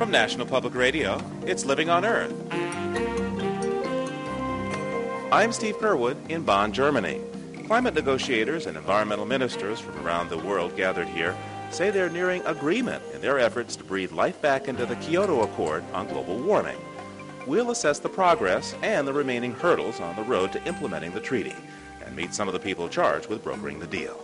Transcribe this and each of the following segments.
From National Public Radio, it's Living on Earth. I'm Steve Curwood in Bonn, Germany. Climate negotiators and environmental ministers from around the world gathered here say they're nearing agreement in their efforts to breathe life back into the Kyoto Accord on global warming. We'll assess the progress and the remaining hurdles on the road to implementing the treaty and meet some of the people charged with brokering the deal.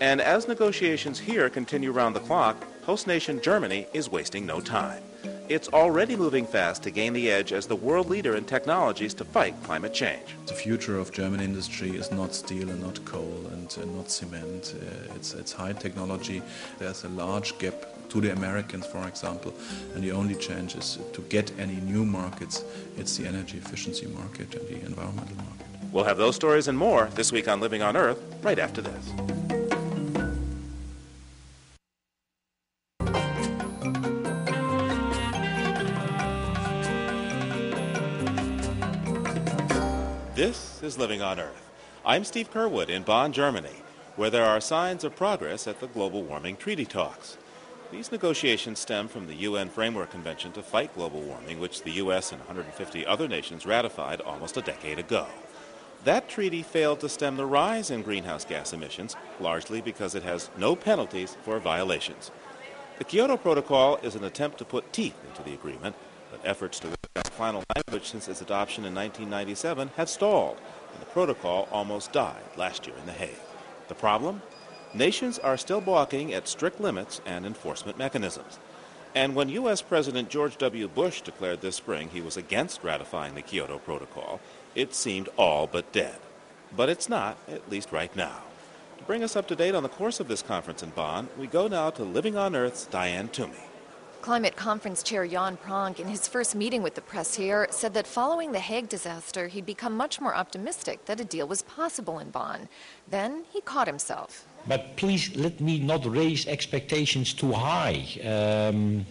And as negotiations here continue round the clock, host nation Germany is wasting no time. It's already moving fast to gain the edge as the world leader in technologies to fight climate change. The future of German industry is not steel and not coal and not cement. Uh, it's, it's high technology. There's a large gap to the Americans, for example, and the only change is to get any new markets, it's the energy efficiency market and the environmental market. We'll have those stories and more this week on Living on Earth right after this. Is Living on Earth. I'm Steve Curwood in Bonn, Germany, where there are signs of progress at the global warming treaty talks. These negotiations stem from the UN Framework Convention to fight global warming, which the U.S. and 150 other nations ratified almost a decade ago. That treaty failed to stem the rise in greenhouse gas emissions, largely because it has no penalties for violations. The Kyoto Protocol is an attempt to put teeth into the agreement, but efforts to final language since its adoption in 1997 have stalled, and the protocol almost died last year in The Hague. The problem? Nations are still balking at strict limits and enforcement mechanisms. And when U.S. President George W. Bush declared this spring he was against ratifying the Kyoto Protocol, it seemed all but dead. But it's not, at least right now. To bring us up to date on the course of this conference in Bonn, we go now to Living on Earth's Diane Toomey. Climate Conference Chair Jan Pronk, in his first meeting with the press here, said that following the Hague disaster, he'd become much more optimistic that a deal was possible in Bonn. Then he caught himself. But please let me not raise expectations too high. Um,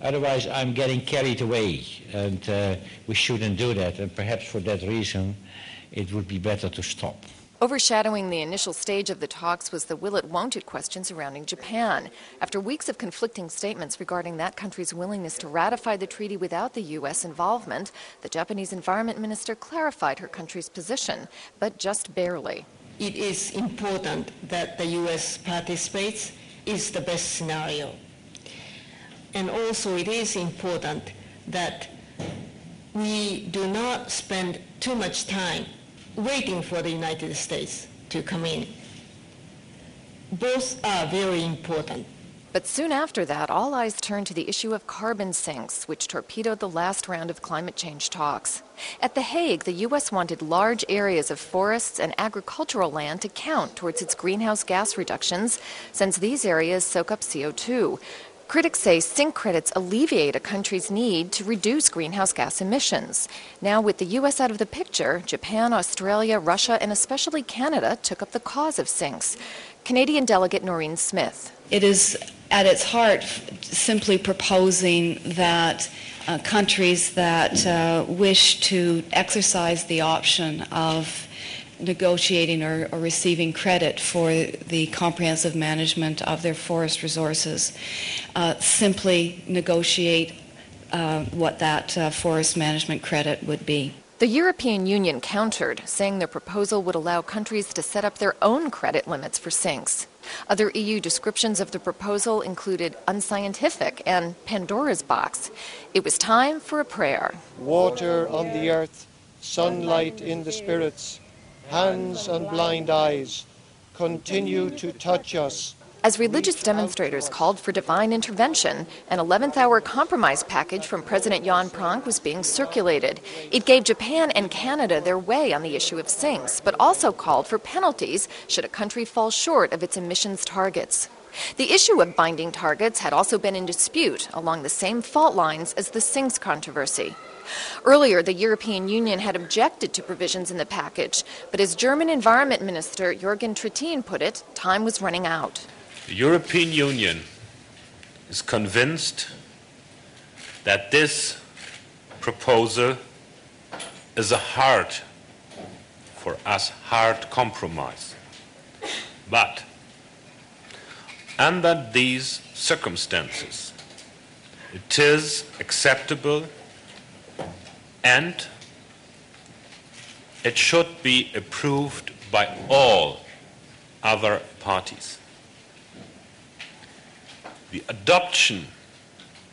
otherwise, I'm getting carried away, and uh, we shouldn't do that. And perhaps for that reason, it would be better to stop. Overshadowing the initial stage of the talks was the will it won't it question surrounding Japan. After weeks of conflicting statements regarding that country's willingness to ratify the treaty without the U.S. involvement, the Japanese environment minister clarified her country's position, but just barely. It is important that the U.S. participates is the best scenario. And also it is important that we do not spend too much time waiting for the United States to come in. Both are very important. But soon after that, all eyes turned to the issue of carbon sinks, which torpedoed the last round of climate change talks. At The Hague, the U.S. wanted large areas of forests and agricultural land to count towards its greenhouse gas reductions, since these areas soak up CO2. Critics say sink credits alleviate a country's need to reduce greenhouse gas emissions. Now, with the U.S. out of the picture, Japan, Australia, Russia, and especially Canada took up the cause of sinks. Canadian delegate Noreen Smith. It is at its heart simply proposing that uh, countries that uh, wish to exercise the option of negotiating or, or, receiving credit for the comprehensive management of their forest resources uh, simply negotiate uh, what that uh, forest management credit would be. The European Union countered, saying their proposal would allow countries to set up their own credit limits for sinks. Other EU descriptions of the proposal included unscientific and Pandora's box. It was time for a prayer. Water on the earth, sunlight in the spirits, hands and blind eyes, continue to touch us as religious demonstrators called for divine intervention, an 11th hour compromise package from President Jan Pronk was being circulated. It gave Japan and Canada their way on the issue of sinks, but also called for penalties should a country fall short of its emissions targets. The issue of binding targets had also been in dispute along the same fault lines as the sinks controversy. Earlier, the European Union had objected to provisions in the package, but as German Environment Minister Jürgen Trittin put it, time was running out. The European Union is convinced that this proposal is a hard, for us, hard compromise. But under these circumstances, it is acceptable and it should be approved by all other parties. The adoption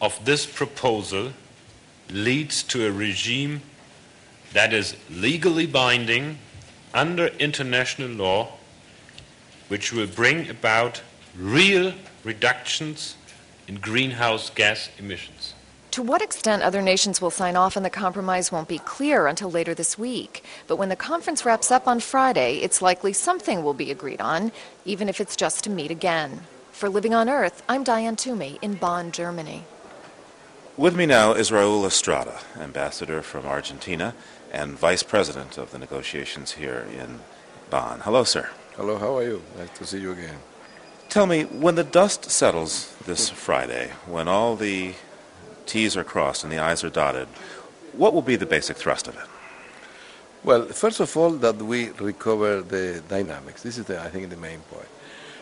of this proposal leads to a regime that is legally binding under international law, which will bring about real reductions in greenhouse gas emissions. To what extent other nations will sign off on the compromise won't be clear until later this week. But when the conference wraps up on Friday, it's likely something will be agreed on, even if it's just to meet again. For Living on Earth, I'm Diane Toomey in Bonn, Germany. With me now is Raul Estrada, ambassador from Argentina and vice president of the negotiations here in Bonn. Hello, sir. Hello, how are you? Nice to see you again. Tell me, when the dust settles this Friday, when all the T's are crossed and the I's are dotted, what will be the basic thrust of it? Well, first of all, that we recover the dynamics. This is, the, I think, the main point.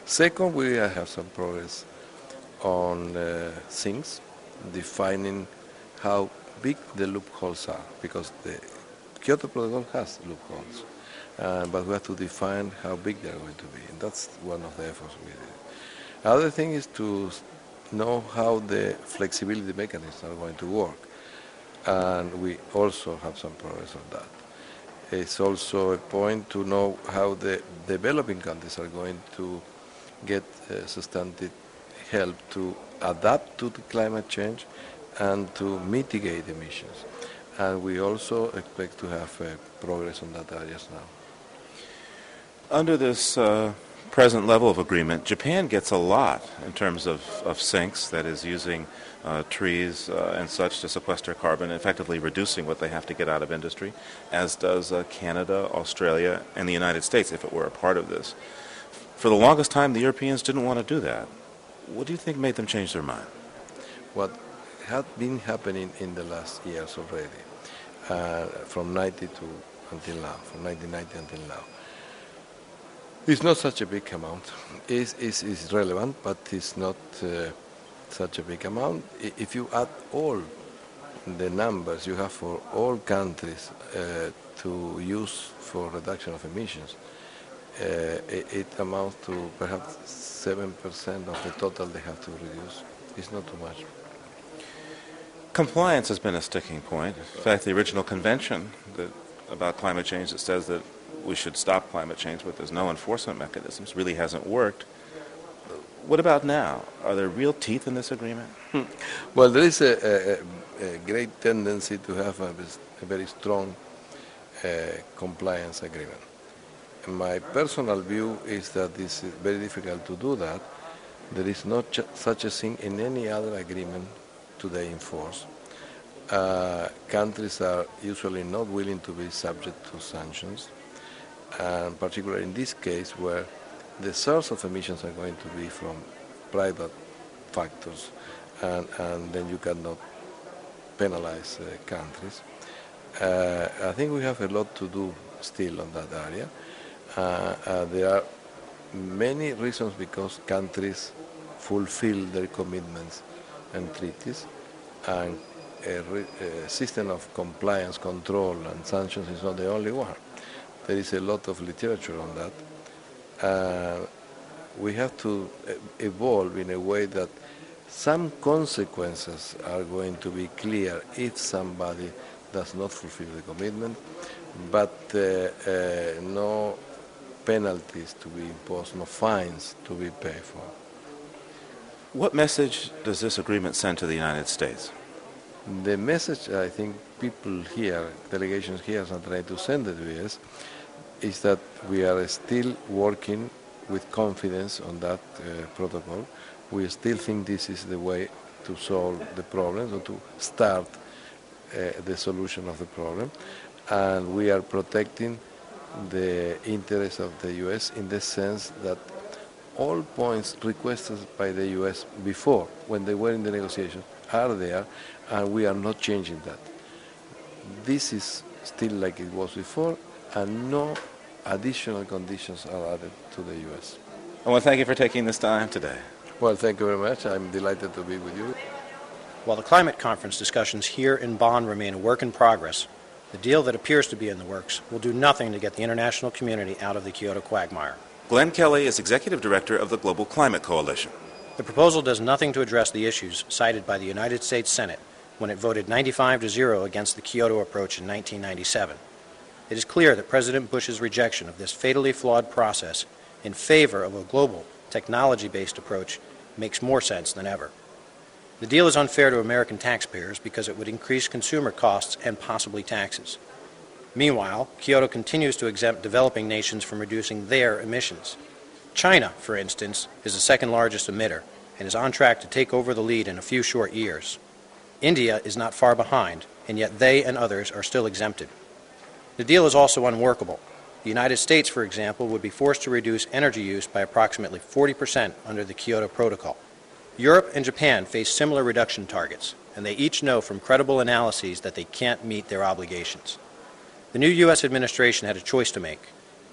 Second, we have some progress on uh, things, defining how big the loopholes are, because the Kyoto Protocol has loopholes, uh, but we have to define how big they are going to be, and that's one of the efforts we did. Other thing is to know how the flexibility mechanisms are going to work. And we also have some progress on that. It's also a point to know how the developing countries are going to get uh, substantive help to adapt to the climate change and to mitigate emissions. And we also expect to have uh, progress on that areas now. Under this uh, present level of agreement, Japan gets a lot in terms of, of sinks, that is, using uh, trees uh, and such to sequester carbon, effectively reducing what they have to get out of industry, as does uh, Canada, Australia, and the United States, if it were a part of this. For the longest time, the Europeans didn't want to do that. What do you think made them change their mind? What had been happening in the last years already, uh, from 90 to until now, from 1990 until now, it's not such a big amount. It's, it's, it's relevant, but it's not uh, such a big amount. If you add all the numbers you have for all countries uh, to use for reduction of emissions, uh, it, it, amounts to perhaps 7% of the total they have to reduce. It's not too much. Compliance has been a sticking point. In fact, the original convention that, about climate change that says that we should stop climate change, but there's no enforcement mechanisms, really hasn't worked. What about now? Are there real teeth in this agreement? Hmm. Well, there is a, a, a great tendency to have a, a very strong uh, compliance agreement. And my personal view is that is very difficult to do that. There is not such a thing in any other agreement today in force. Uh, countries are usually not willing to be subject to sanctions and particularly in this case where the source of emissions are going to be from private factors and, and then you cannot penalize uh, countries. Uh, I think we have a lot to do still on that area. Uh, uh there are many reasons because countries fulfill their commitments and treaties and a, a system of compliance, control and sanctions is not the only one. There is a lot of literature on that. Uh, we have to evolve in a way that some consequences are going to be clear if somebody does not fulfill the commitment, but uh, uh, no penalties to be imposed, no fines to be paid for. What message does this agreement send to the United States? The message I think people here, delegations here, are trying to send to the US is that we are still working with confidence on that uh, protocol. We still think this is the way to solve the problem or to start uh, the solution of the problem. And we are protecting the interests of the U.S. in the sense that all points requested by the U.S. before, when they were in the negotiations, are there, and we are not changing that. This is still like it was before, and no additional conditions are added to the U.S. I want to thank you for taking this time today. Well, thank you very much. I'm delighted to be with you. While the climate conference discussions here in Bonn remain a work in progress, the deal that appears to be in the works will do nothing to get the international community out of the Kyoto quagmire. Glenn Kelly is Executive Director of the Global Climate Coalition. The proposal does nothing to address the issues cited by the United States Senate when it voted 95 to 0 against the Kyoto approach in 1997. It is clear that President Bush's rejection of this fatally flawed process in favor of a global, technology based approach makes more sense than ever. The deal is unfair to American taxpayers because it would increase consumer costs and possibly taxes. Meanwhile, Kyoto continues to exempt developing nations from reducing their emissions. China, for instance, is the second largest emitter and is on track to take over the lead in a few short years. India is not far behind, and yet they and others are still exempted. The deal is also unworkable. The United States, for example, would be forced to reduce energy use by approximately 40% under the Kyoto Protocol. Europe and Japan face similar reduction targets, and they each know from credible analyses that they can't meet their obligations. The new U.S. administration had a choice to make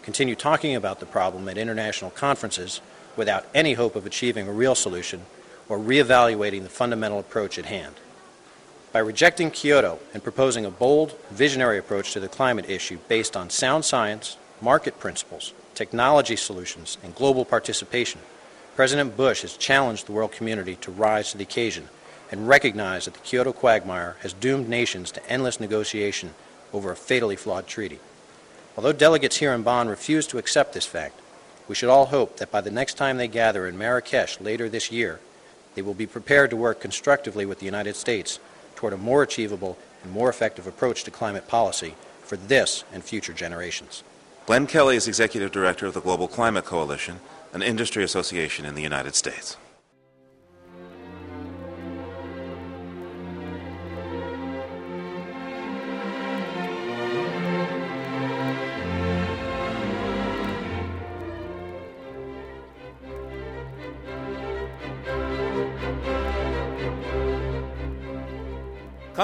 continue talking about the problem at international conferences without any hope of achieving a real solution, or reevaluating the fundamental approach at hand. By rejecting Kyoto and proposing a bold, visionary approach to the climate issue based on sound science, market principles, technology solutions, and global participation, President Bush has challenged the world community to rise to the occasion and recognize that the Kyoto quagmire has doomed nations to endless negotiation over a fatally flawed treaty. Although delegates here in Bonn refuse to accept this fact, we should all hope that by the next time they gather in Marrakesh later this year, they will be prepared to work constructively with the United States toward a more achievable and more effective approach to climate policy for this and future generations. Glenn Kelly is Executive Director of the Global Climate Coalition an industry association in the United States.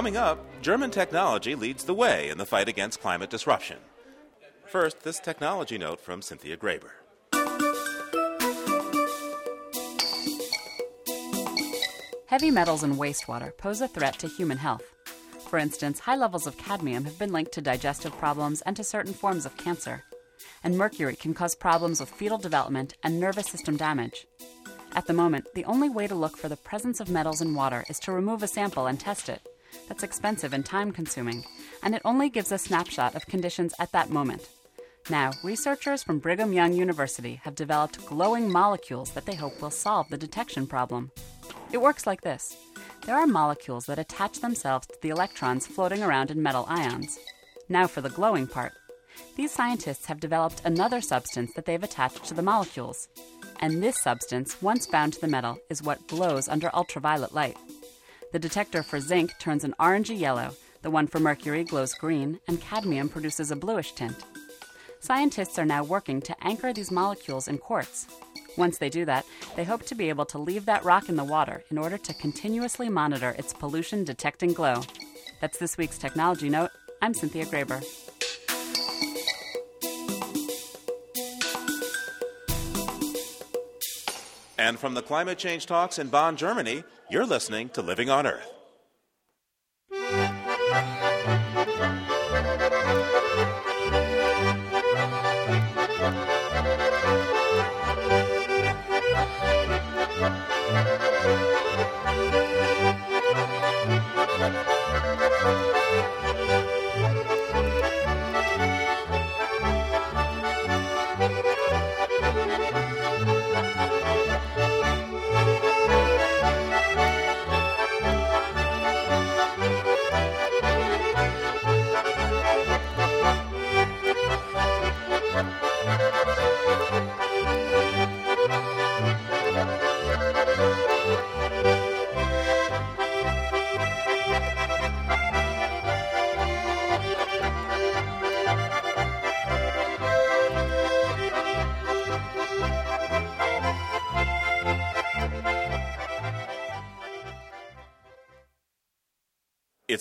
Coming up, German technology leads the way in the fight against climate disruption. First, this technology note from Cynthia Graber. Heavy metals in wastewater pose a threat to human health. For instance, high levels of cadmium have been linked to digestive problems and to certain forms of cancer. And mercury can cause problems with fetal development and nervous system damage. At the moment, the only way to look for the presence of metals in water is to remove a sample and test it. That's expensive and time consuming, and it only gives a snapshot of conditions at that moment. Now, researchers from Brigham Young University have developed glowing molecules that they hope will solve the detection problem. It works like this there are molecules that attach themselves to the electrons floating around in metal ions. Now, for the glowing part. These scientists have developed another substance that they've attached to the molecules. And this substance, once bound to the metal, is what glows under ultraviolet light. The detector for zinc turns an orangey yellow, the one for mercury glows green, and cadmium produces a bluish tint. Scientists are now working to anchor these molecules in quartz. Once they do that, they hope to be able to leave that rock in the water in order to continuously monitor its pollution detecting glow. That's this week's Technology Note. I'm Cynthia Graber. And from the climate change talks in Bonn, Germany, you're listening to Living on Earth.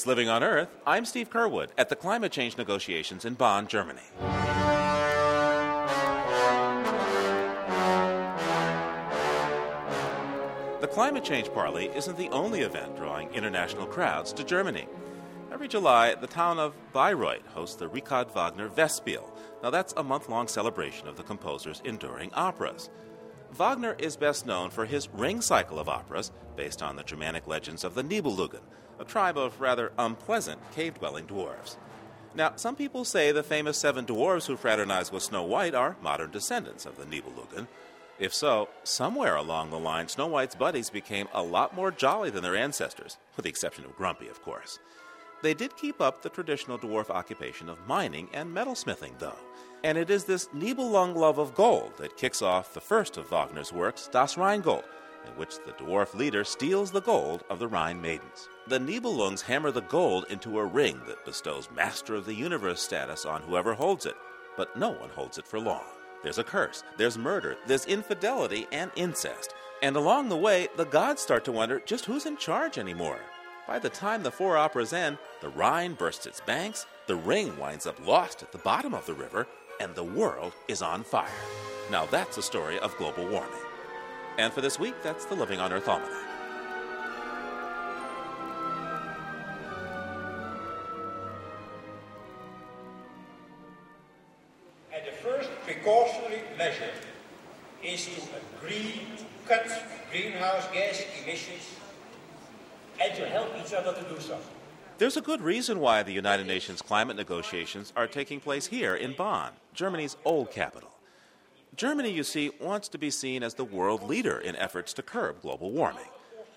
It's Living on Earth. I'm Steve Curwood at the climate change negotiations in Bonn, Germany. The climate change parley isn't the only event drawing international crowds to Germany. Every July, the town of Bayreuth hosts the Richard Wagner Festspiel. Now, that's a month long celebration of the composer's enduring operas. Wagner is best known for his ring cycle of operas based on the Germanic legends of the Nibelungen, a tribe of rather unpleasant cave dwelling dwarves. Now, some people say the famous seven dwarves who fraternized with Snow White are modern descendants of the Nibelungen. If so, somewhere along the line, Snow White's buddies became a lot more jolly than their ancestors, with the exception of Grumpy, of course. They did keep up the traditional dwarf occupation of mining and metalsmithing, though. And it is this Nibelung love of gold that kicks off the first of Wagner's works, Das Rheingold, in which the dwarf leader steals the gold of the Rhine maidens. The Nibelungs hammer the gold into a ring that bestows Master of the Universe status on whoever holds it, but no one holds it for long. There's a curse, there's murder, there's infidelity and incest. And along the way, the gods start to wonder just who's in charge anymore. By the time the four operas end, the Rhine bursts its banks, the ring winds up lost at the bottom of the river, and the world is on fire. Now that's a story of global warming. And for this week, that's the Living on Earth Almanac. And the first precautionary measure is to agree to cut greenhouse gas emissions and to help each other to do so. There's a good reason why the United Nations climate negotiations are taking place here in Bonn, Germany's old capital. Germany, you see, wants to be seen as the world leader in efforts to curb global warming.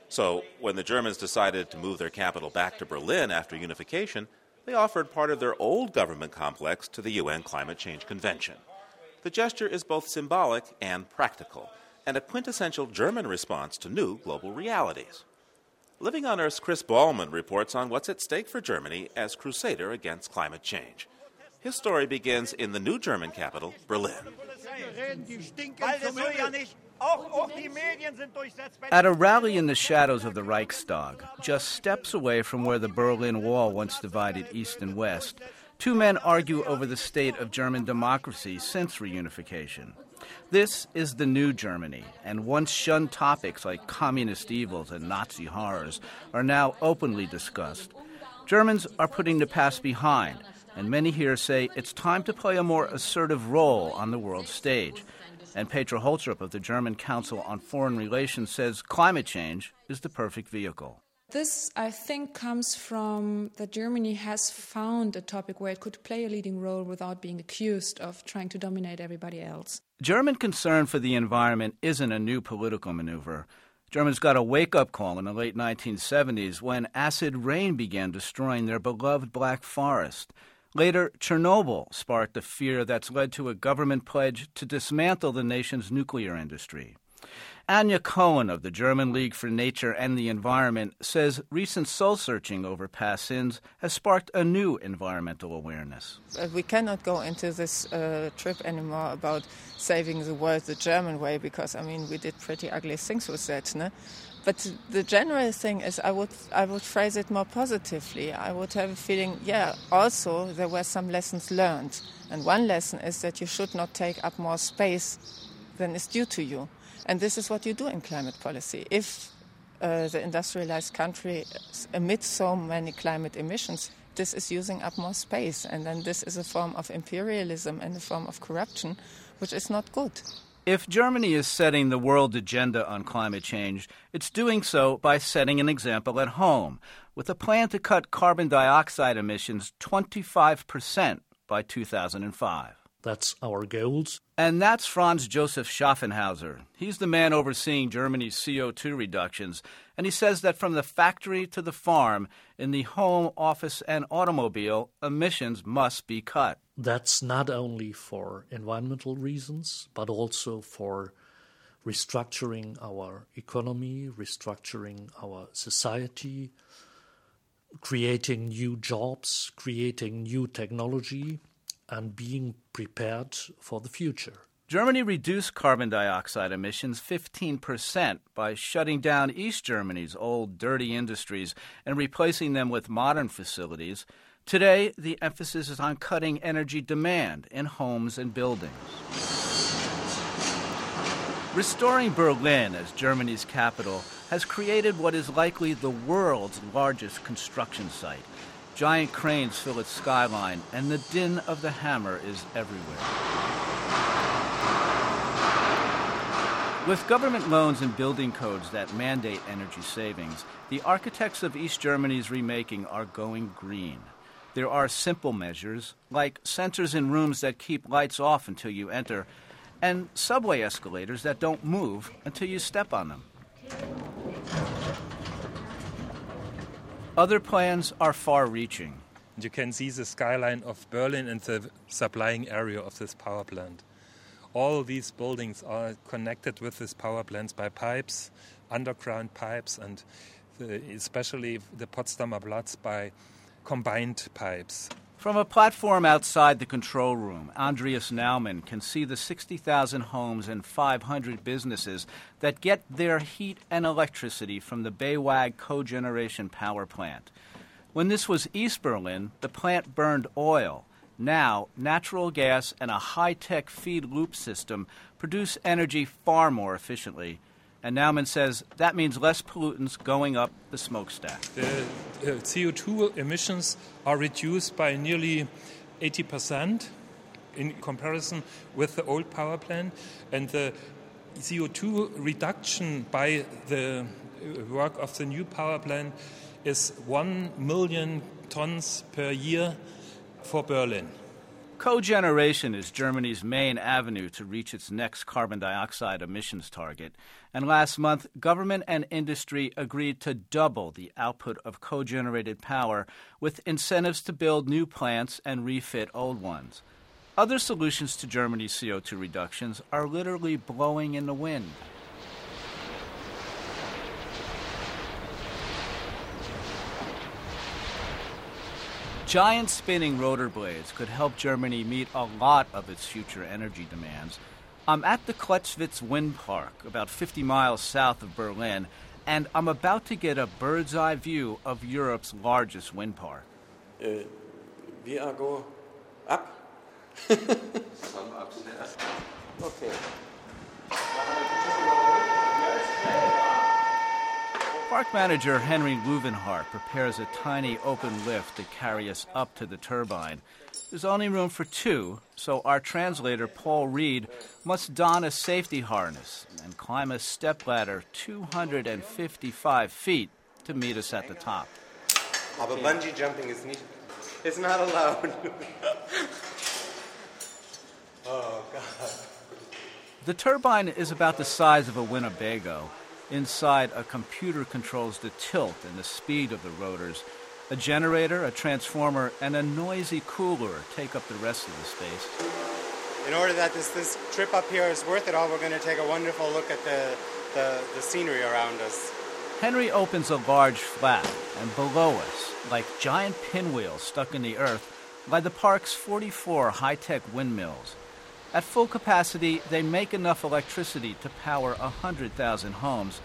So, when the Germans decided to move their capital back to Berlin after unification, they offered part of their old government complex to the UN Climate Change Convention. The gesture is both symbolic and practical, and a quintessential German response to new global realities. Living on Earth's Chris Ballman reports on what's at stake for Germany as crusader against climate change. His story begins in the new German capital, Berlin. At a rally in the shadows of the Reichstag, just steps away from where the Berlin Wall once divided East and West, two men argue over the state of German democracy since reunification. This is the new Germany, and once shunned topics like communist evils and Nazi horrors are now openly discussed. Germans are putting the past behind, and many here say it's time to play a more assertive role on the world stage. And Petra Holtrup of the German Council on Foreign Relations says climate change is the perfect vehicle. This, I think, comes from that Germany has found a topic where it could play a leading role without being accused of trying to dominate everybody else. German concern for the environment isn't a new political maneuver. Germans got a wake up call in the late 1970s when acid rain began destroying their beloved Black Forest. Later, Chernobyl sparked a fear that's led to a government pledge to dismantle the nation's nuclear industry. Anja Cohen of the German League for Nature and the Environment says recent soul searching over past sins has sparked a new environmental awareness. Uh, we cannot go into this uh, trip anymore about saving the world the German way because, I mean, we did pretty ugly things with that. No? But the general thing is, I would I would phrase it more positively. I would have a feeling, yeah. Also, there were some lessons learned, and one lesson is that you should not take up more space than is due to you. And this is what you do in climate policy. If uh, the industrialized country emits so many climate emissions, this is using up more space. And then this is a form of imperialism and a form of corruption, which is not good. If Germany is setting the world agenda on climate change, it's doing so by setting an example at home, with a plan to cut carbon dioxide emissions 25% by 2005. That's our goals. And that's Franz Josef Schafhausen. He's the man overseeing Germany's CO2 reductions. And he says that from the factory to the farm, in the home, office, and automobile, emissions must be cut. That's not only for environmental reasons, but also for restructuring our economy, restructuring our society, creating new jobs, creating new technology and being prepared for the future. Germany reduced carbon dioxide emissions 15% by shutting down East Germany's old dirty industries and replacing them with modern facilities. Today, the emphasis is on cutting energy demand in homes and buildings. Restoring Berlin as Germany's capital has created what is likely the world's largest construction site. Giant cranes fill its skyline, and the din of the hammer is everywhere. With government loans and building codes that mandate energy savings, the architects of East Germany's remaking are going green. There are simple measures, like sensors in rooms that keep lights off until you enter, and subway escalators that don't move until you step on them. Other plans are far reaching. You can see the skyline of Berlin and the supplying area of this power plant. All these buildings are connected with this power plant by pipes, underground pipes, and the, especially the Potsdamer Platz by combined pipes. From a platform outside the control room, Andreas Naumann can see the 60,000 homes and 500 businesses that get their heat and electricity from the Bewag cogeneration power plant. When this was East Berlin, the plant burned oil. Now, natural gas and a high tech feed loop system produce energy far more efficiently. And Naumann says that means less pollutants going up the smokestack. The uh, CO2 emissions are reduced by nearly 80% in comparison with the old power plant, and the CO2 reduction by the work of the new power plant is 1 million tons per year for Berlin. Cogeneration is Germany's main avenue to reach its next carbon dioxide emissions target. And last month, government and industry agreed to double the output of cogenerated power with incentives to build new plants and refit old ones. Other solutions to Germany's CO2 reductions are literally blowing in the wind. Giant spinning rotor blades could help Germany meet a lot of its future energy demands. I'm at the Klettwitz Wind Park, about 50 miles south of Berlin, and I'm about to get a bird's eye view of Europe's largest wind park. Uh, we are go up. Some upstairs. okay. Park manager Henry Luvenhart prepares a tiny open lift to carry us up to the turbine. There's only room for two, so our translator, Paul Reed, must don a safety harness and climb a stepladder 255 feet to meet us at the top. Oh, Aber bungee jumping is nicht, it's not allowed. oh, God. The turbine is about the size of a Winnebago. Inside, a computer controls the tilt and the speed of the rotors. A generator, a transformer, and a noisy cooler take up the rest of the space. In order that this, this trip up here is worth it all, we're going to take a wonderful look at the, the, the scenery around us. Henry opens a large flap, and below us, like giant pinwheels stuck in the earth, lie the park's 44 high tech windmills. At full capacity, they make enough electricity to power 100,000 homes.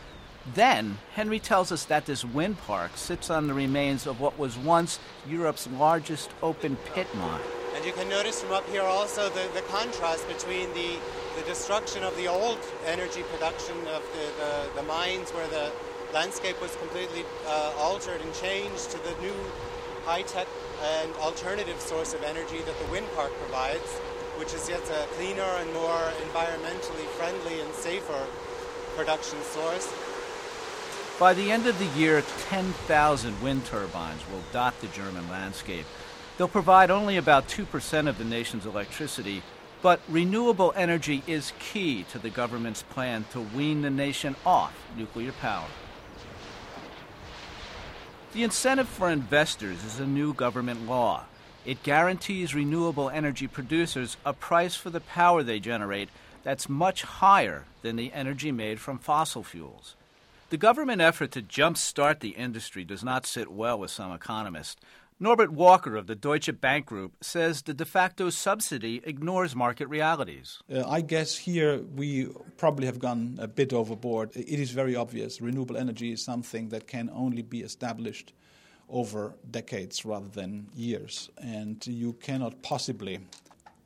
Then, Henry tells us that this wind park sits on the remains of what was once Europe's largest open pit mine. And you can notice from up here also the, the contrast between the, the destruction of the old energy production of the, the, the mines where the landscape was completely uh, altered and changed to the new high tech and alternative source of energy that the wind park provides which is yet a cleaner and more environmentally friendly and safer production source. By the end of the year, 10,000 wind turbines will dot the German landscape. They'll provide only about 2% of the nation's electricity, but renewable energy is key to the government's plan to wean the nation off nuclear power. The incentive for investors is a new government law. It guarantees renewable energy producers a price for the power they generate that's much higher than the energy made from fossil fuels. The government effort to jumpstart the industry does not sit well with some economists. Norbert Walter of the Deutsche Bank Group says the de facto subsidy ignores market realities. Uh, I guess here we probably have gone a bit overboard. It is very obvious renewable energy is something that can only be established over decades rather than years. And you cannot possibly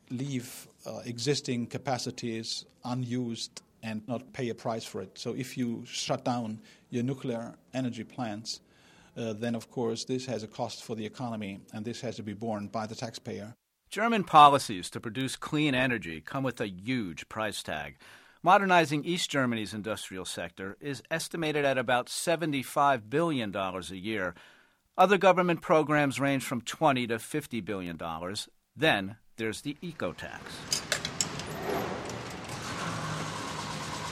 leave uh, existing capacities unused and not pay a price for it. So if you shut down your nuclear energy plants, uh, then of course this has a cost for the economy, and this has to be borne by the taxpayer. German policies to produce clean energy come with a huge price tag. Modernizing East Germany's industrial sector is estimated at about $75 billion a year. Other government programs range from 20 to $50 billion. Then there's the eco tax.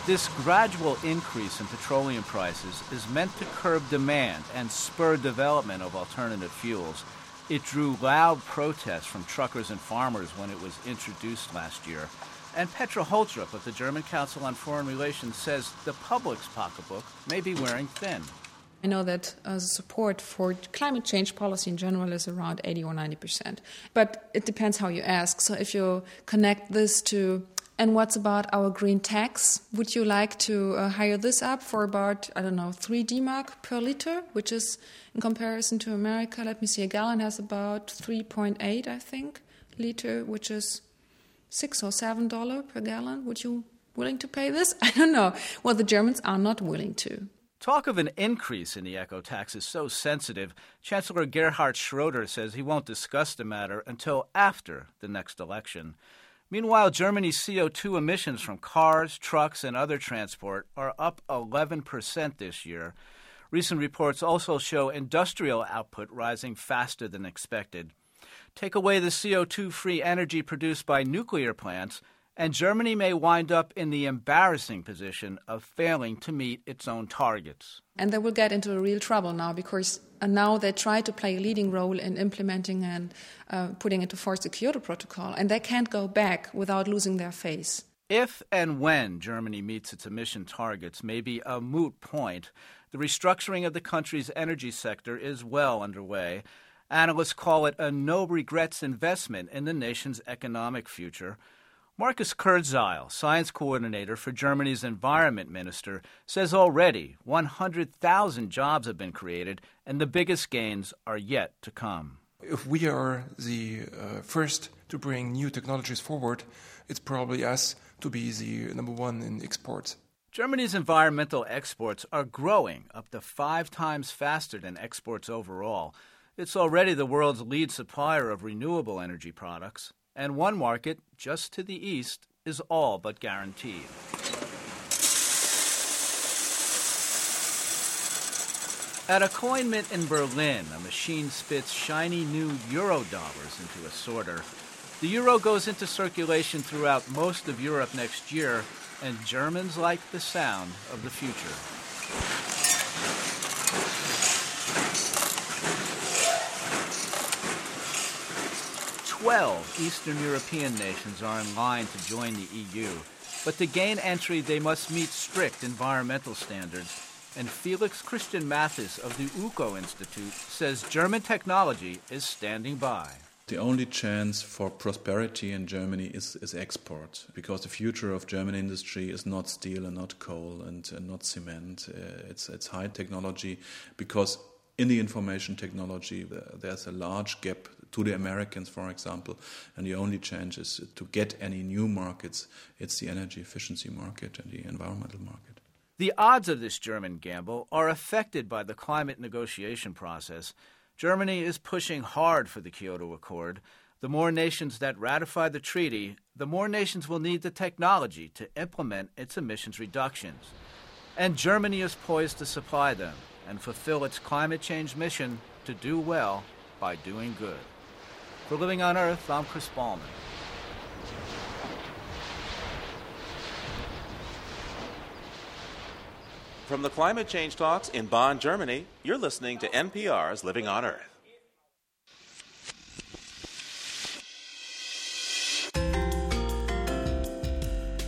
This gradual increase in petroleum prices is meant to curb demand and spur development of alternative fuels. It drew loud protests from truckers and farmers when it was introduced last year. And Petra Holtrup of the German Council on Foreign Relations says the public's pocketbook may be wearing thin. I know that uh, support for climate change policy in general is around 80 or 90 percent, but it depends how you ask. So if you connect this to and what's about our green tax? Would you like to uh, hire this up for about, I don't know, 3 D mark per liter, which is in comparison to America? Let me see, a gallon has about 3.8, I think, liter, which is 6 or 7 dollar per gallon. Would you willing to pay this? I don't know. Well, the Germans are not willing to. Talk of an increase in the eco tax is so sensitive. Chancellor Gerhard Schroeder says he won't discuss the matter until after the next election. Meanwhile, Germany's CO2 emissions from cars, trucks, and other transport are up 11% this year. Recent reports also show industrial output rising faster than expected. Take away the CO2 free energy produced by nuclear plants, and Germany may wind up in the embarrassing position of failing to meet its own targets. And they will get into real trouble now because uh, now they try to play a leading role in implementing and uh, putting into force the Kyoto Protocol, and they can't go back without losing their face. If and when Germany meets its emission targets may be a moot point. The restructuring of the country's energy sector is well underway. Analysts call it a no regrets investment in the nation's economic future. Markus Kurzweil, science coordinator for Germany's environment minister, says already 100,000 jobs have been created and the biggest gains are yet to come. If we are the uh, first to bring new technologies forward, it's probably us to be the number one in exports. Germany's environmental exports are growing up to five times faster than exports overall. It's already the world's lead supplier of renewable energy products and one market just to the east is all but guaranteed. At a coin mint in Berlin, a machine spits shiny new euro dollars into a sorter. The euro goes into circulation throughout most of Europe next year, and Germans like the sound of the future. 12 Eastern European nations are in line to join the EU, but to gain entry they must meet strict environmental standards. And Felix Christian Matthes of the Öko Institute says German technology is standing by. The only chance for prosperity in Germany is, is export, because the future of German industry is not steel and not coal and, and not cement. Uh, it's, it's high technology, because in the information technology, there's a large gap to the Americans, for example. And the only chance is to get any new markets, it's the energy efficiency market and the environmental market. The odds of this German gamble are affected by the climate negotiation process. Germany is pushing hard for the Kyoto Accord. The more nations that ratify the treaty, the more nations will need the technology to implement its emissions reductions. And Germany is poised to supply them and fulfill its climate change mission to do well by doing good. For Living on Earth, I'm Chris Ballman. From the climate change talks in Bonn, Germany, you're listening to NPR's Living on Earth.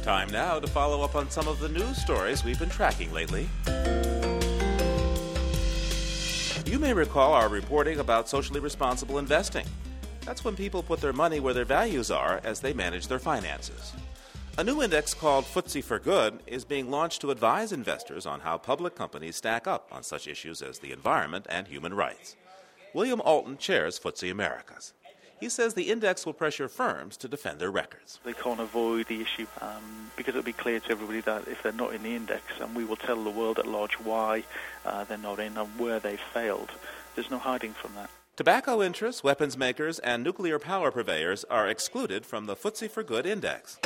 Time now to follow up on some of the news stories we've been tracking lately. You may recall our reporting about socially responsible investing. That's when people put their money where their values are as they manage their finances. A new index called FTSE4Good is being launched to advise investors on how public companies stack up on such issues as the environment and human rights. William Alton chairs FTSE Americas. He says the index will pressure firms to defend their records. They can't avoid the issue um, because it'll be clear to everybody that if they're not in the index, and we will tell the world at large why uh, they're not in and where they failed. There's no hiding from that. Tobacco interests, weapons makers, and nuclear power purveyors are excluded from the FTSE4Good index.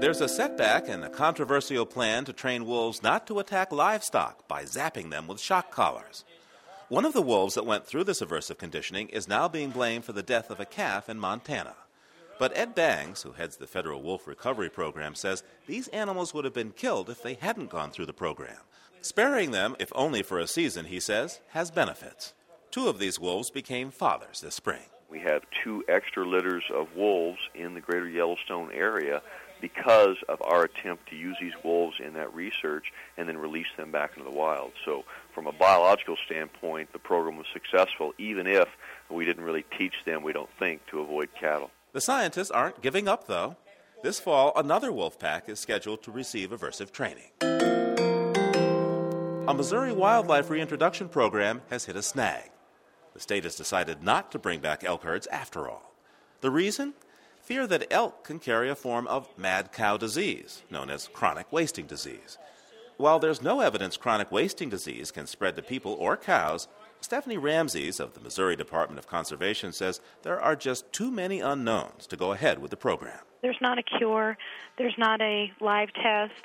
There's a setback in a controversial plan to train wolves not to attack livestock by zapping them with shock collars. One of the wolves that went through this aversive conditioning is now being blamed for the death of a calf in Montana. But Ed Bangs, who heads the Federal Wolf Recovery Program, says these animals would have been killed if they hadn't gone through the program. Sparing them, if only for a season, he says, has benefits. Two of these wolves became fathers this spring. We have two extra litters of wolves in the greater Yellowstone area because of our attempt to use these wolves in that research and then release them back into the wild. So, from a biological standpoint, the program was successful, even if we didn't really teach them, we don't think, to avoid cattle. The scientists aren't giving up, though. This fall, another wolf pack is scheduled to receive aversive training. A Missouri wildlife reintroduction program has hit a snag. The state has decided not to bring back elk herds after all. The reason? Fear that elk can carry a form of mad cow disease, known as chronic wasting disease. While there's no evidence chronic wasting disease can spread to people or cows, Stephanie Ramses of the Missouri Department of Conservation says there are just too many unknowns to go ahead with the program. There's not a cure, there's not a live test.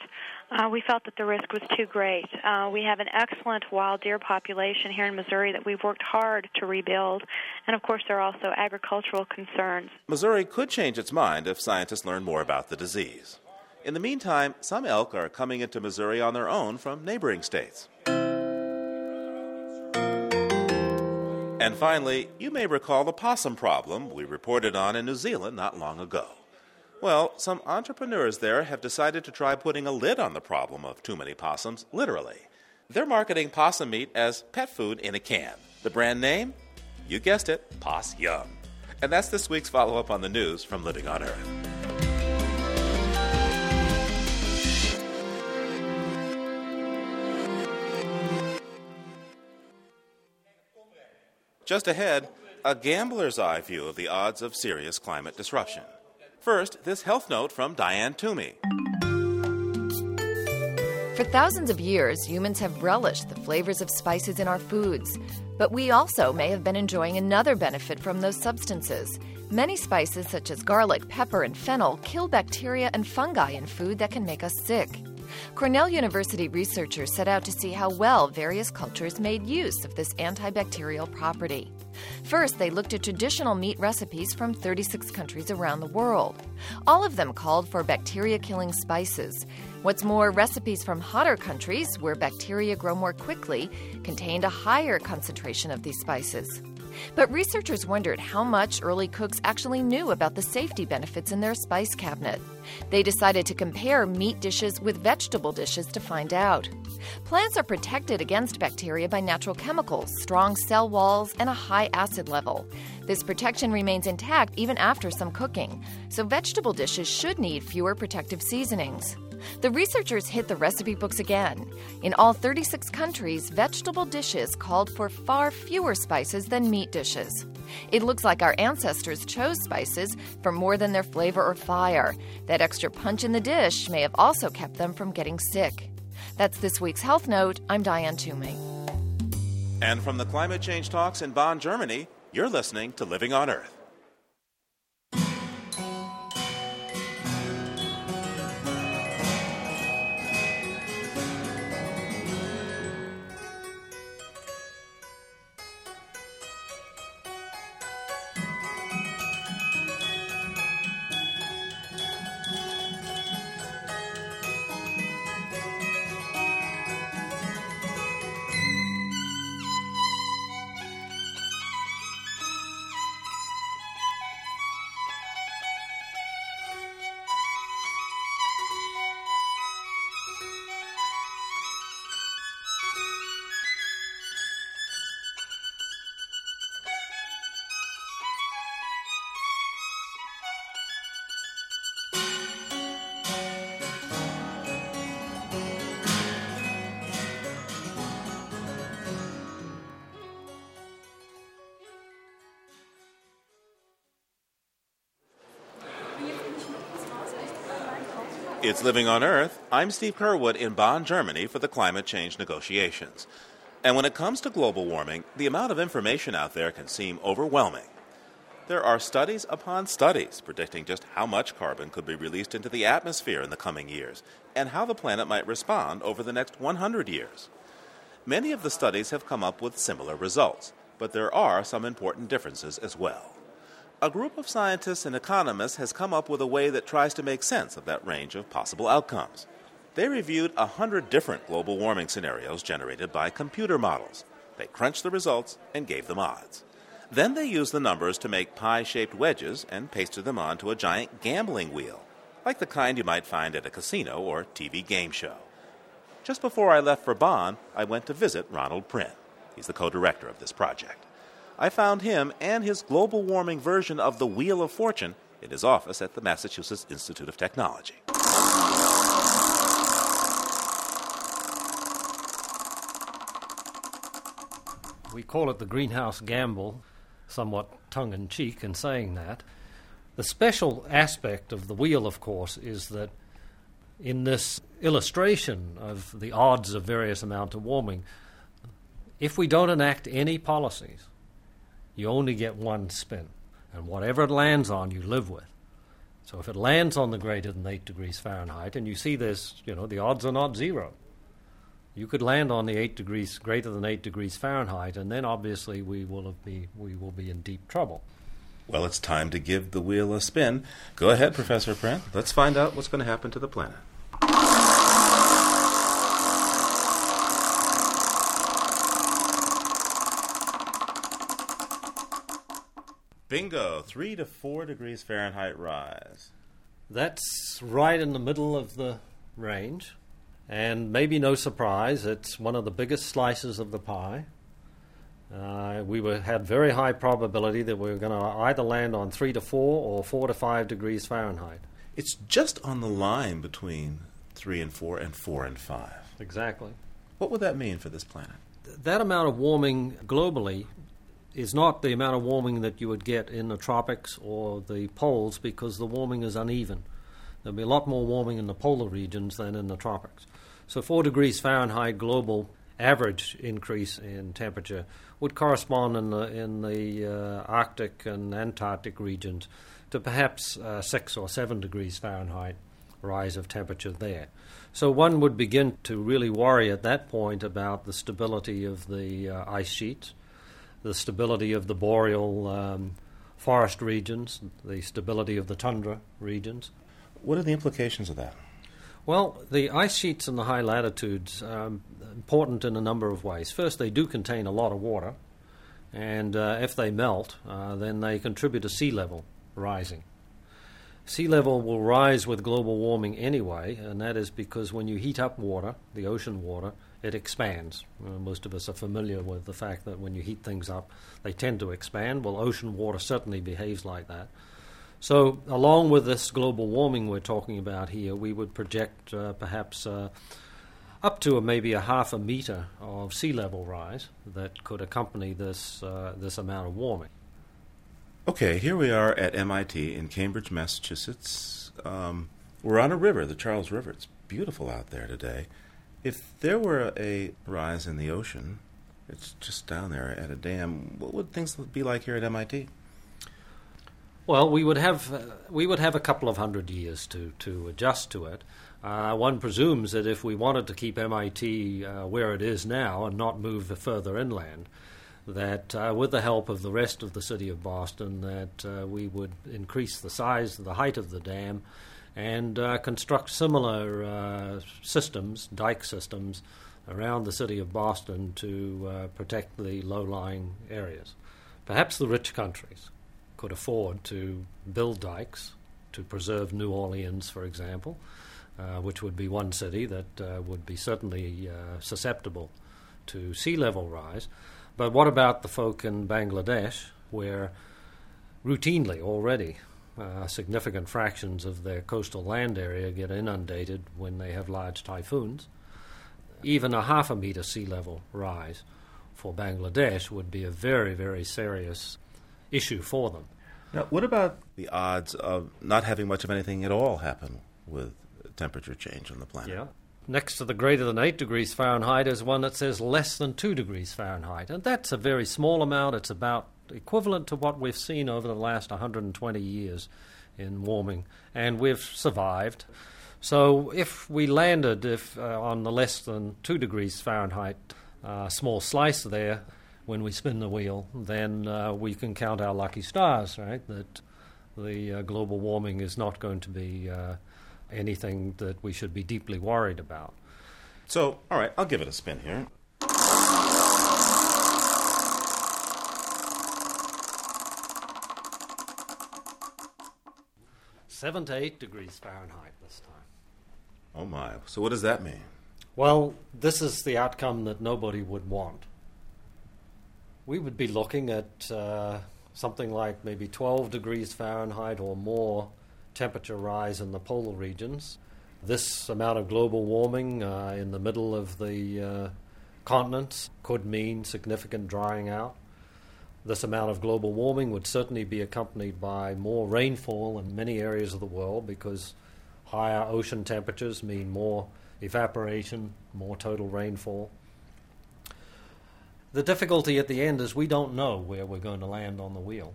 Uh, we felt that the risk was too great. Uh, we have an excellent wild deer population here in Missouri that we've worked hard to rebuild, and of course, there are also agricultural concerns. Missouri could change its mind if scientists learn more about the disease. In the meantime, some elk are coming into Missouri on their own from neighboring states. And finally, you may recall the possum problem we reported on in New Zealand not long ago. Well, some entrepreneurs there have decided to try putting a lid on the problem of too many possums, literally. They're marketing possum meat as pet food in a can. The brand name? You guessed it, Poss Yum. And that's this week's follow up on the news from Living on Earth. Just ahead, a gambler's eye view of the odds of serious climate disruption. First, this health note from Diane Toomey. For thousands of years, humans have relished the flavors of spices in our foods. But we also may have been enjoying another benefit from those substances. Many spices, such as garlic, pepper, and fennel, kill bacteria and fungi in food that can make us sick. Cornell University researchers set out to see how well various cultures made use of this antibacterial property. First, they looked at traditional meat recipes from 36 countries around the world. All of them called for bacteria killing spices. What's more, recipes from hotter countries, where bacteria grow more quickly, contained a higher concentration of these spices. But researchers wondered how much early cooks actually knew about the safety benefits in their spice cabinet. They decided to compare meat dishes with vegetable dishes to find out. Plants are protected against bacteria by natural chemicals, strong cell walls, and a high acid level. This protection remains intact even after some cooking, so vegetable dishes should need fewer protective seasonings. The researchers hit the recipe books again. In all 36 countries, vegetable dishes called for far fewer spices than meat dishes. It looks like our ancestors chose spices for more than their flavor or fire. That extra punch in the dish may have also kept them from getting sick. That's this week's Health Note. I'm Diane Toomey. And from the climate change talks in Bonn, Germany, you're listening to Living on Earth. Living on Earth. I'm Steve Curwood in Bonn, Germany for the climate change negotiations. And when it comes to global warming, the amount of information out there can seem overwhelming. There are studies upon studies predicting just how much carbon could be released into the atmosphere in the coming years and how the planet might respond over the next 100 years. Many of the studies have come up with similar results, but there are some important differences as well. A group of scientists and economists has come up with a way that tries to make sense of that range of possible outcomes. They reviewed a hundred different global warming scenarios generated by computer models. They crunched the results and gave them odds. Then they used the numbers to make pie shaped wedges and pasted them onto a giant gambling wheel, like the kind you might find at a casino or TV game show. Just before I left for Bonn, I went to visit Ronald Prinn. He's the co director of this project. I found him and his global warming version of the Wheel of Fortune in his office at the Massachusetts Institute of Technology. We call it the greenhouse gamble, somewhat tongue in cheek in saying that. The special aspect of the wheel, of course, is that in this illustration of the odds of various amounts of warming, if we don't enact any policies, you only get one spin. And whatever it lands on, you live with. So if it lands on the greater than 8 degrees Fahrenheit, and you see this, you know, the odds are not zero. You could land on the 8 degrees, greater than 8 degrees Fahrenheit, and then obviously we will, be, we will be in deep trouble. Well, it's time to give the wheel a spin. Go ahead, Professor Prinn. Let's find out what's going to happen to the planet. Bingo, three to four degrees Fahrenheit rise. That's right in the middle of the range, and maybe no surprise, it's one of the biggest slices of the pie. Uh, we were, had very high probability that we were going to either land on three to four or four to five degrees Fahrenheit. It's just on the line between three and four and four and five. Exactly. What would that mean for this planet? That amount of warming globally is not the amount of warming that you would get in the tropics or the poles because the warming is uneven. There'll be a lot more warming in the polar regions than in the tropics. So, 4 degrees Fahrenheit global average increase in temperature would correspond in the, in the uh, Arctic and Antarctic regions to perhaps uh, 6 or 7 degrees Fahrenheit rise of temperature there. So one would begin to really worry at that point about the stability of the uh, ice sheets the stability of the boreal um, forest regions, the stability of the tundra regions. What are the implications of that? Well, the ice sheets in the high latitudes are important in a number of ways. First, they do contain a lot of water, and uh, if they melt, uh, then they contribute to sea level rising. Sea level will rise with global warming anyway, and that is because when you heat up water, the ocean water, it expands. Uh, most of us are familiar with the fact that when you heat things up, they tend to expand. Well, ocean water certainly behaves like that. So, along with this global warming we're talking about here, we would project uh, perhaps uh, up to a, maybe a half a meter of sea level rise that could accompany this uh, this amount of warming. Okay, here we are at MIT in Cambridge, Massachusetts. Um, we're on a river, the Charles River. It's beautiful out there today. If there were a rise in the ocean, it's just down there at a dam. What would things be like here at MIT? Well, we would have uh, we would have a couple of hundred years to to adjust to it. Uh, one presumes that if we wanted to keep MIT uh, where it is now and not move further inland, that uh, with the help of the rest of the city of Boston, that uh, we would increase the size, the height of the dam, and uh, construct similar uh, systems, dike systems, around the city of Boston to uh, protect the low lying areas. Perhaps the rich countries could afford to build dikes to preserve New Orleans, for example, uh, which would be one city that uh, would be certainly uh, susceptible to sea level rise. But what about the folk in Bangladesh, where routinely already uh, significant fractions of their coastal land area get inundated when they have large typhoons. Even a half a meter sea level rise for Bangladesh would be a very, very serious issue for them. Now, what about the odds of not having much of anything at all happen with temperature change on the planet. Yeah. Next to the greater than 8 degrees Fahrenheit is one that says less than 2 degrees Fahrenheit. And that's a very small amount. It's about equivalent to what we've seen over the last 120 years in warming. And we've survived. So if we landed if uh, on the less than 2 degrees Fahrenheit uh, small slice there when we spin the wheel, then uh, we can count our lucky stars, right? That the uh, global warming is not going to be uh, anything that we should be deeply worried about. So, all right, I'll give it a spin here. Seven to eight degrees Fahrenheit this time. Oh my. So, what does that mean? Well, this is the outcome that nobody would want. We would be looking at uh, something like maybe 12 degrees Fahrenheit or more temperature rise in the polar regions. This amount of global warming uh, in the middle of the uh, continents could mean significant drying out. This amount of global warming would certainly be accompanied by more rainfall in many areas of the world because higher ocean temperatures mean more evaporation, more total rainfall. The difficulty at the end is we don't know where we're going to land on the wheel.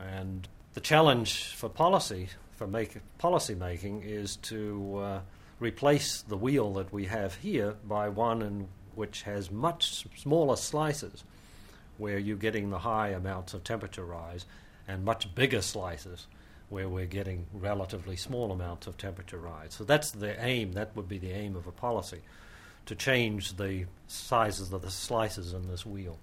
And the challenge for policy for make, policy making is to uh, replace the wheel that we have here by one in which has much smaller slices, where you're getting the high amounts of temperature rise, and much bigger slices where we're getting relatively small amounts of temperature rise. So that's the aim, that would be the aim of a policy, to change the sizes of the slices in this wheel.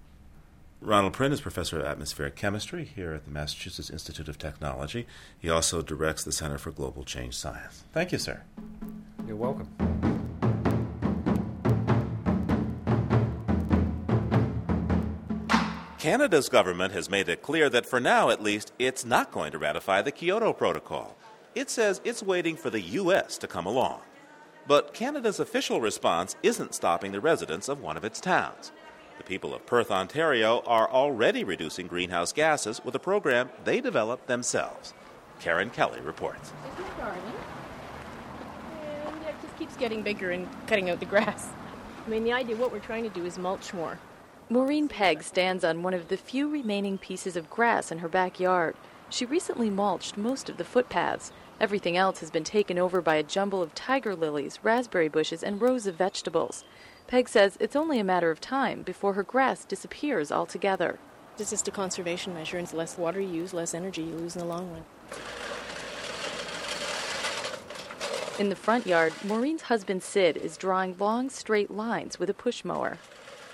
Ronald Prinn is professor of atmospheric chemistry here at the Massachusetts Institute of Technology. He also directs the Center for Global Change Science. Thank you, sir. You're welcome. Canada's government has made it clear that for now, at least, it's not going to ratify the Kyoto Protocol. It says it's waiting for the U.S. to come along. But Canada's official response isn't stopping the residents of one of its towns. The people of Perth, Ontario are already reducing greenhouse gases with a program they developed themselves. Karen Kelly reports. Isn't it garden? And it just keeps getting bigger and cutting out the grass. I mean, the idea, what we're trying to do is mulch more. Maureen Pegg stands on one of the few remaining pieces of grass in her backyard. She recently mulched most of the footpaths. Everything else has been taken over by a jumble of tiger lilies, raspberry bushes, and rows of vegetables. Pegg says it's only a matter of time before her grass disappears altogether. It's just a conservation measure, and less water you use, less energy you lose in the long run. In the front yard, Maureen's husband Sid is drawing long, straight lines with a push mower.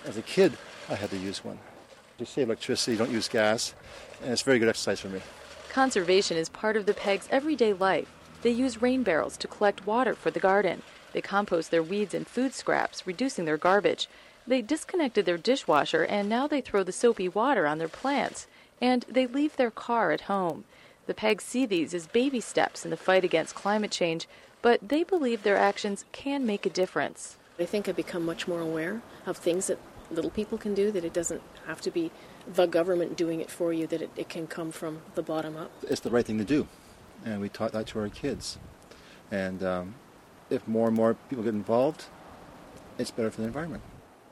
As a kid, I had to use one. You save electricity, you don't use gas, and it's very good exercise for me. Conservation is part of the Peggs' everyday life. They use rain barrels to collect water for the garden. They compost their weeds and food scraps, reducing their garbage. They disconnected their dishwasher and now they throw the soapy water on their plants. And they leave their car at home. The Peggs see these as baby steps in the fight against climate change, but they believe their actions can make a difference. I think I've become much more aware of things that little people can do, that it doesn't have to be the government doing it for you, that it, it can come from the bottom up. It's the right thing to do, and we taught that to our kids. And um, if more and more people get involved, it's better for the environment.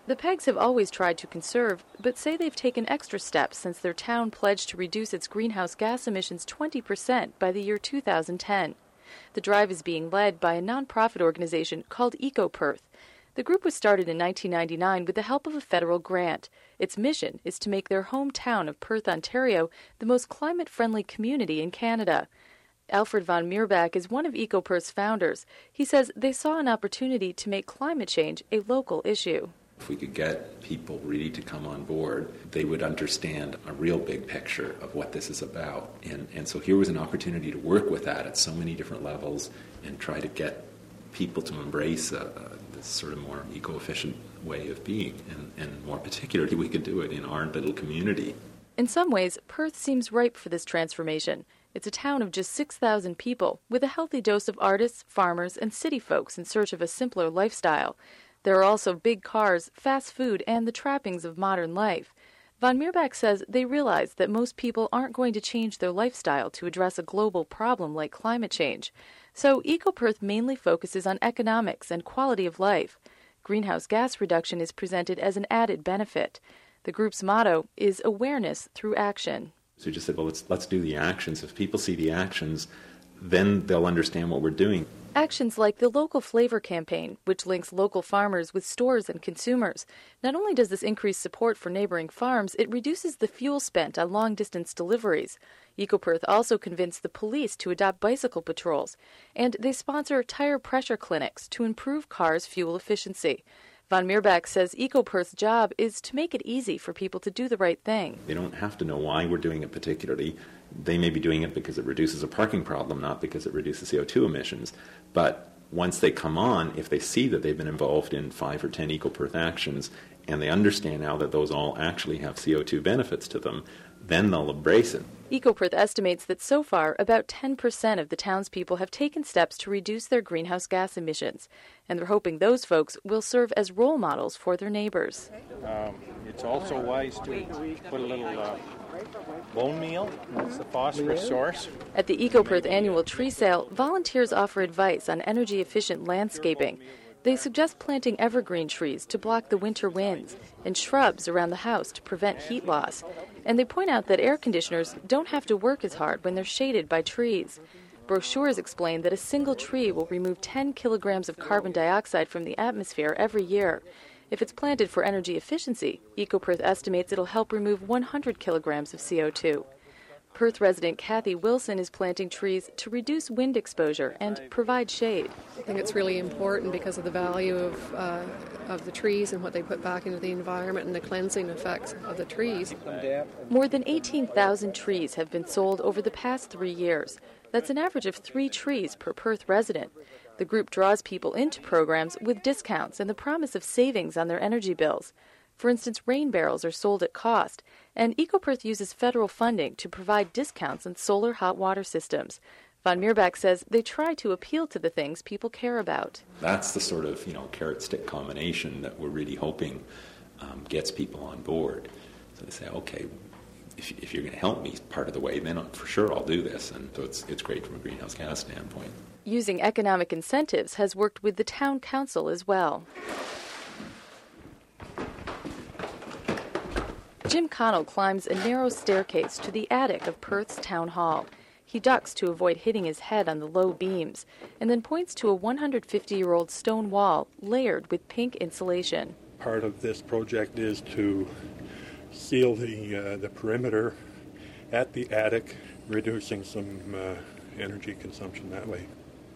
The Peggs have always tried to conserve, but say they've taken extra steps since their town pledged to reduce its greenhouse gas emissions 20% by the year 2010. The drive is being led by a nonprofit organization called EcoPerth. The group was started in 1999 with the help of a federal grant. Its mission is to make their hometown of Perth, Ontario, the most climate friendly community in Canada. Alfred von Mirbach is one of EcoPerth's founders. He says they saw an opportunity to make climate change a local issue. If we could get people really to come on board, they would understand a real big picture of what this is about. And, and so here was an opportunity to work with that at so many different levels and try to get people to embrace a, a, this sort of more eco efficient way of being. And, and more particularly, we could do it in our little community. In some ways, Perth seems ripe for this transformation. It's a town of just 6,000 people, with a healthy dose of artists, farmers, and city folks in search of a simpler lifestyle. There are also big cars, fast food, and the trappings of modern life. Von Mirbach says they realize that most people aren't going to change their lifestyle to address a global problem like climate change. So EcoPerth mainly focuses on economics and quality of life. Greenhouse gas reduction is presented as an added benefit. The group's motto is awareness through action. So we just said, well, let's, let's do the actions. If people see the actions, then they'll understand what we're doing. Actions like the Local Flavor campaign, which links local farmers with stores and consumers. Not only does this increase support for neighboring farms, it reduces the fuel spent on long distance deliveries. EcoPerth also convinced the police to adopt bicycle patrols, and they sponsor tire pressure clinics to improve cars' fuel efficiency. Von Mirbach says EcoPerth's job is to make it easy for people to do the right thing. They don't have to know why we're doing it particularly. They may be doing it because it reduces a parking problem, not because it reduces CO2 emissions. But once they come on, if they see that they've been involved in five or ten EcoPerth actions, and they understand now that those all actually have CO2 benefits to them, then they'll embrace it. EcoPerth estimates that so far, about 10% of the townspeople have taken steps to reduce their greenhouse gas emissions, and they're hoping those folks will serve as role models for their neighbors. Um, it's also wise to put a little uh, bone meal. That's the phosphorus source. At the EcoPerth annual tree sale, volunteers offer advice on energy efficient landscaping. They suggest planting evergreen trees to block the winter winds and shrubs around the house to prevent heat loss. And they point out that air conditioners don't have to work as hard when they're shaded by trees. Brochures explain that a single tree will remove 10 kilograms of carbon dioxide from the atmosphere every year. If it's planted for energy efficiency, EcoPerth estimates it'll help remove 100 kilograms of CO2. Perth resident Kathy Wilson is planting trees to reduce wind exposure and provide shade. I think it's really important because of the value of, uh, of the trees and what they put back into the environment and the cleansing effects of the trees. More than 18,000 trees have been sold over the past three years. That's an average of three trees per Perth resident. The group draws people into programs with discounts and the promise of savings on their energy bills. For instance, rain barrels are sold at cost, and EcoPerth uses federal funding to provide discounts on solar hot water systems. Von Mirbach says they try to appeal to the things people care about. That's the sort of you know carrot stick combination that we're really hoping um, gets people on board. So they say, okay, if, if you're going to help me part of the way, then for sure I'll do this. And so it's it's great from a greenhouse gas standpoint. Using economic incentives has worked with the town council as well. Jim Connell climbs a narrow staircase to the attic of Perth's town hall. He ducks to avoid hitting his head on the low beams and then points to a 150 year old stone wall layered with pink insulation. Part of this project is to seal the, uh, the perimeter at the attic, reducing some uh, energy consumption that way.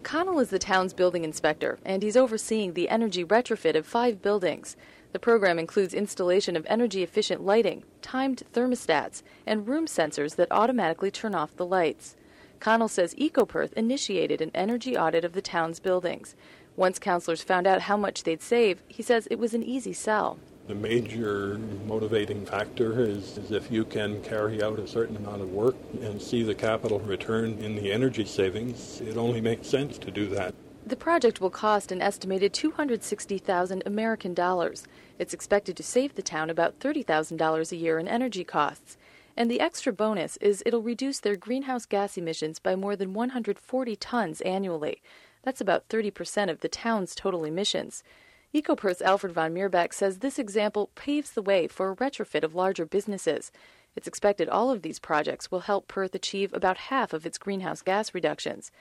Connell is the town's building inspector, and he's overseeing the energy retrofit of five buildings. The program includes installation of energy efficient lighting, timed thermostats, and room sensors that automatically turn off the lights. Connell says EcoPerth initiated an energy audit of the town's buildings. Once councillors found out how much they'd save, he says it was an easy sell. The major motivating factor is, is, if you can carry out a certain amount of work and see the capital return in the energy savings, it only makes sense to do that. The project will cost an estimated 260,000 American dollars. It's expected to save the town about $30,000 a year in energy costs. And the extra bonus is it'll reduce their greenhouse gas emissions by more than 140 tons annually. That's about 30% of the town's total emissions. EcoPerth's Alfred von Mirbach says this example paves the way for a retrofit of larger businesses. It's expected all of these projects will help Perth achieve about half of its greenhouse gas reductions.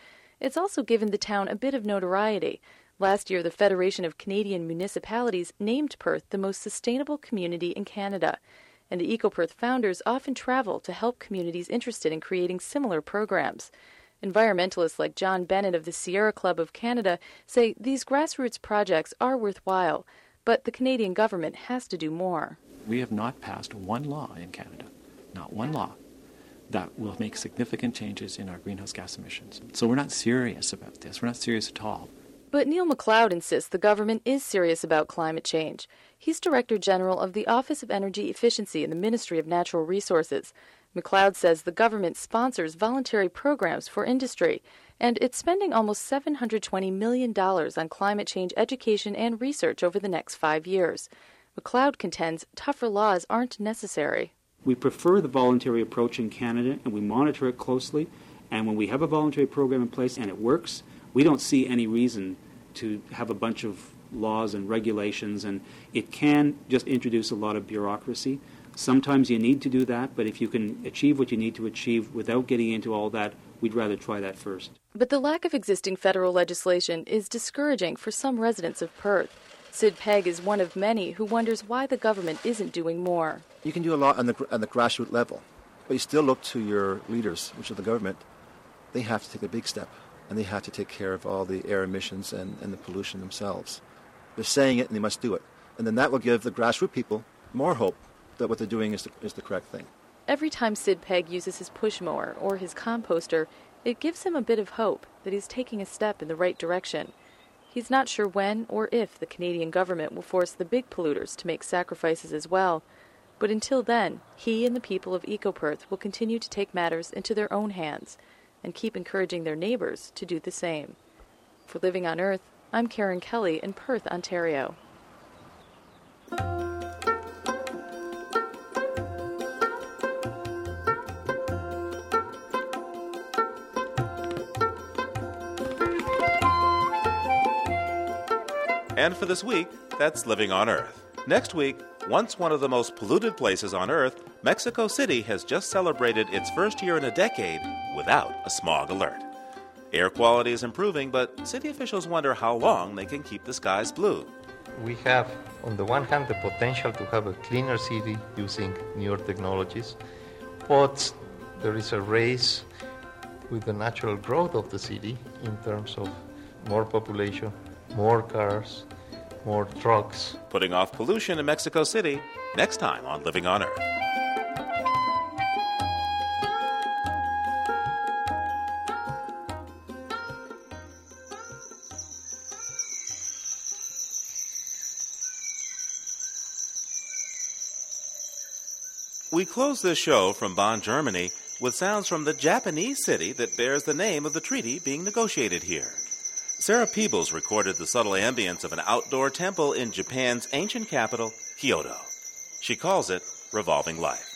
It's also given the town a bit of notoriety. Last year, the Federation of Canadian Municipalities named Perth the most sustainable community in Canada, and the EcoPerth founders often travel to help communities interested in creating similar programs. Environmentalists like John Bennett of the Sierra Club of Canada say these grassroots projects are worthwhile, but the Canadian government has to do more. We have not passed one law in Canada, not one law, that will make significant changes in our greenhouse gas emissions. So we're not serious about this. We're not serious at all. But Neil McLeod insists the government is serious about climate change. He's Director General of the Office of Energy Efficiency in the Ministry of Natural Resources. McLeod says the government sponsors voluntary programs for industry, and it's spending almost $720 million on climate change education and research over the next five years. McLeod contends tougher laws aren't necessary. We prefer the voluntary approach in Canada, and we monitor it closely. And when we have a voluntary program in place and it works, We don't see any reason to have a bunch of laws and regulations, and it can just introduce a lot of bureaucracy. Sometimes you need to do that, but if you can achieve what you need to achieve without getting into all that, we'd rather try that first. But the lack of existing federal legislation is discouraging for some residents of Perth. Sid Pegg is one of many who wonders why the government isn't doing more. You can do a lot on the, on the grassroots level, but you still look to your leaders, which are the government. They have to take a big step, and they have to take care of all the air emissions and, and the pollution themselves. They're saying it, and they must do it. And then that will give the grassroots people more hope that what they're doing is the, is the correct thing. Every time Sid Pegg uses his push mower or his composter, it gives him a bit of hope that he's taking a step in the right direction. He's not sure when or if the Canadian government will force the big polluters to make sacrifices as well. But until then, he and the people of EcoPerth will continue to take matters into their own hands and keep encouraging their neighbors to do the same. For Living on Earth, I'm Karen Kelly in Perth, Ontario. And for this week, that's Living on Earth. Next week, once one of the most polluted places on Earth, Mexico City has just celebrated its first year in a decade without a smog alert. Air quality is improving, but city officials wonder how long they can keep the skies blue. We have, on the one hand, the potential to have a cleaner city using newer technologies, but there is a race with the natural growth of the city in terms of more population, more cars, more trucks. Putting off pollution in Mexico City next time on Living on Earth. We close this show from Bonn, Germany, with sounds from the Japanese city that bears the name of the treaty being negotiated here. Sarah Peebles recorded the subtle ambience of an outdoor temple in Japan's ancient capital, Kyoto. She calls it Revolving Life.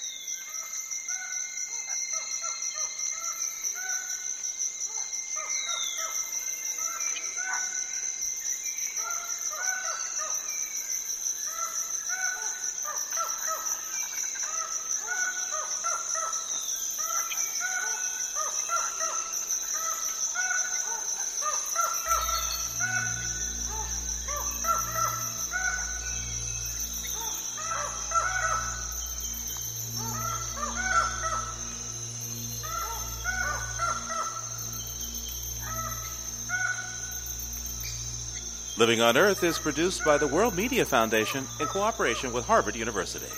Living on Earth is produced by the World Media Foundation in cooperation with Harvard University.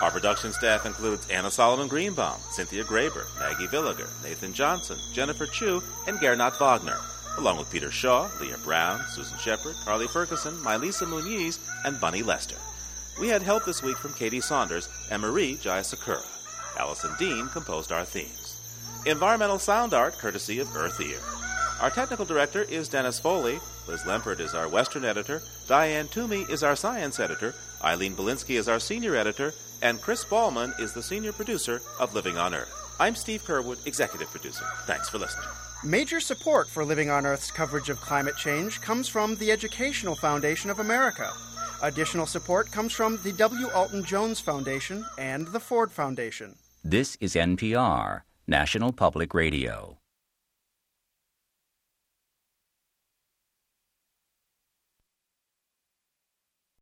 Our production staff includes Anna Solomon Greenbaum, Cynthia Graber, Maggie Villiger, Nathan Johnson, Jennifer Chu, and Gernot Wagner, along with Peter Shaw, Leah Brown, Susan Shepard, Carly Ferguson, Mylisa Muniz, and Bunny Lester. We had help this week from Katie Saunders and Marie Jayasakura. Allison Dean composed our themes. Environmental sound art courtesy of Earth Ear. Our technical director is Dennis Foley. Liz Lempert is our Western editor. Diane Toomey is our science editor. Eileen Bolinsky is our senior editor. And Chris Ballman is the senior producer of Living on Earth. I'm Steve Curwood, executive producer. Thanks for listening. Major support for Living on Earth's coverage of climate change comes from the Educational Foundation of America. Additional support comes from the W. Alton Jones Foundation and the Ford Foundation. This is NPR, National Public Radio.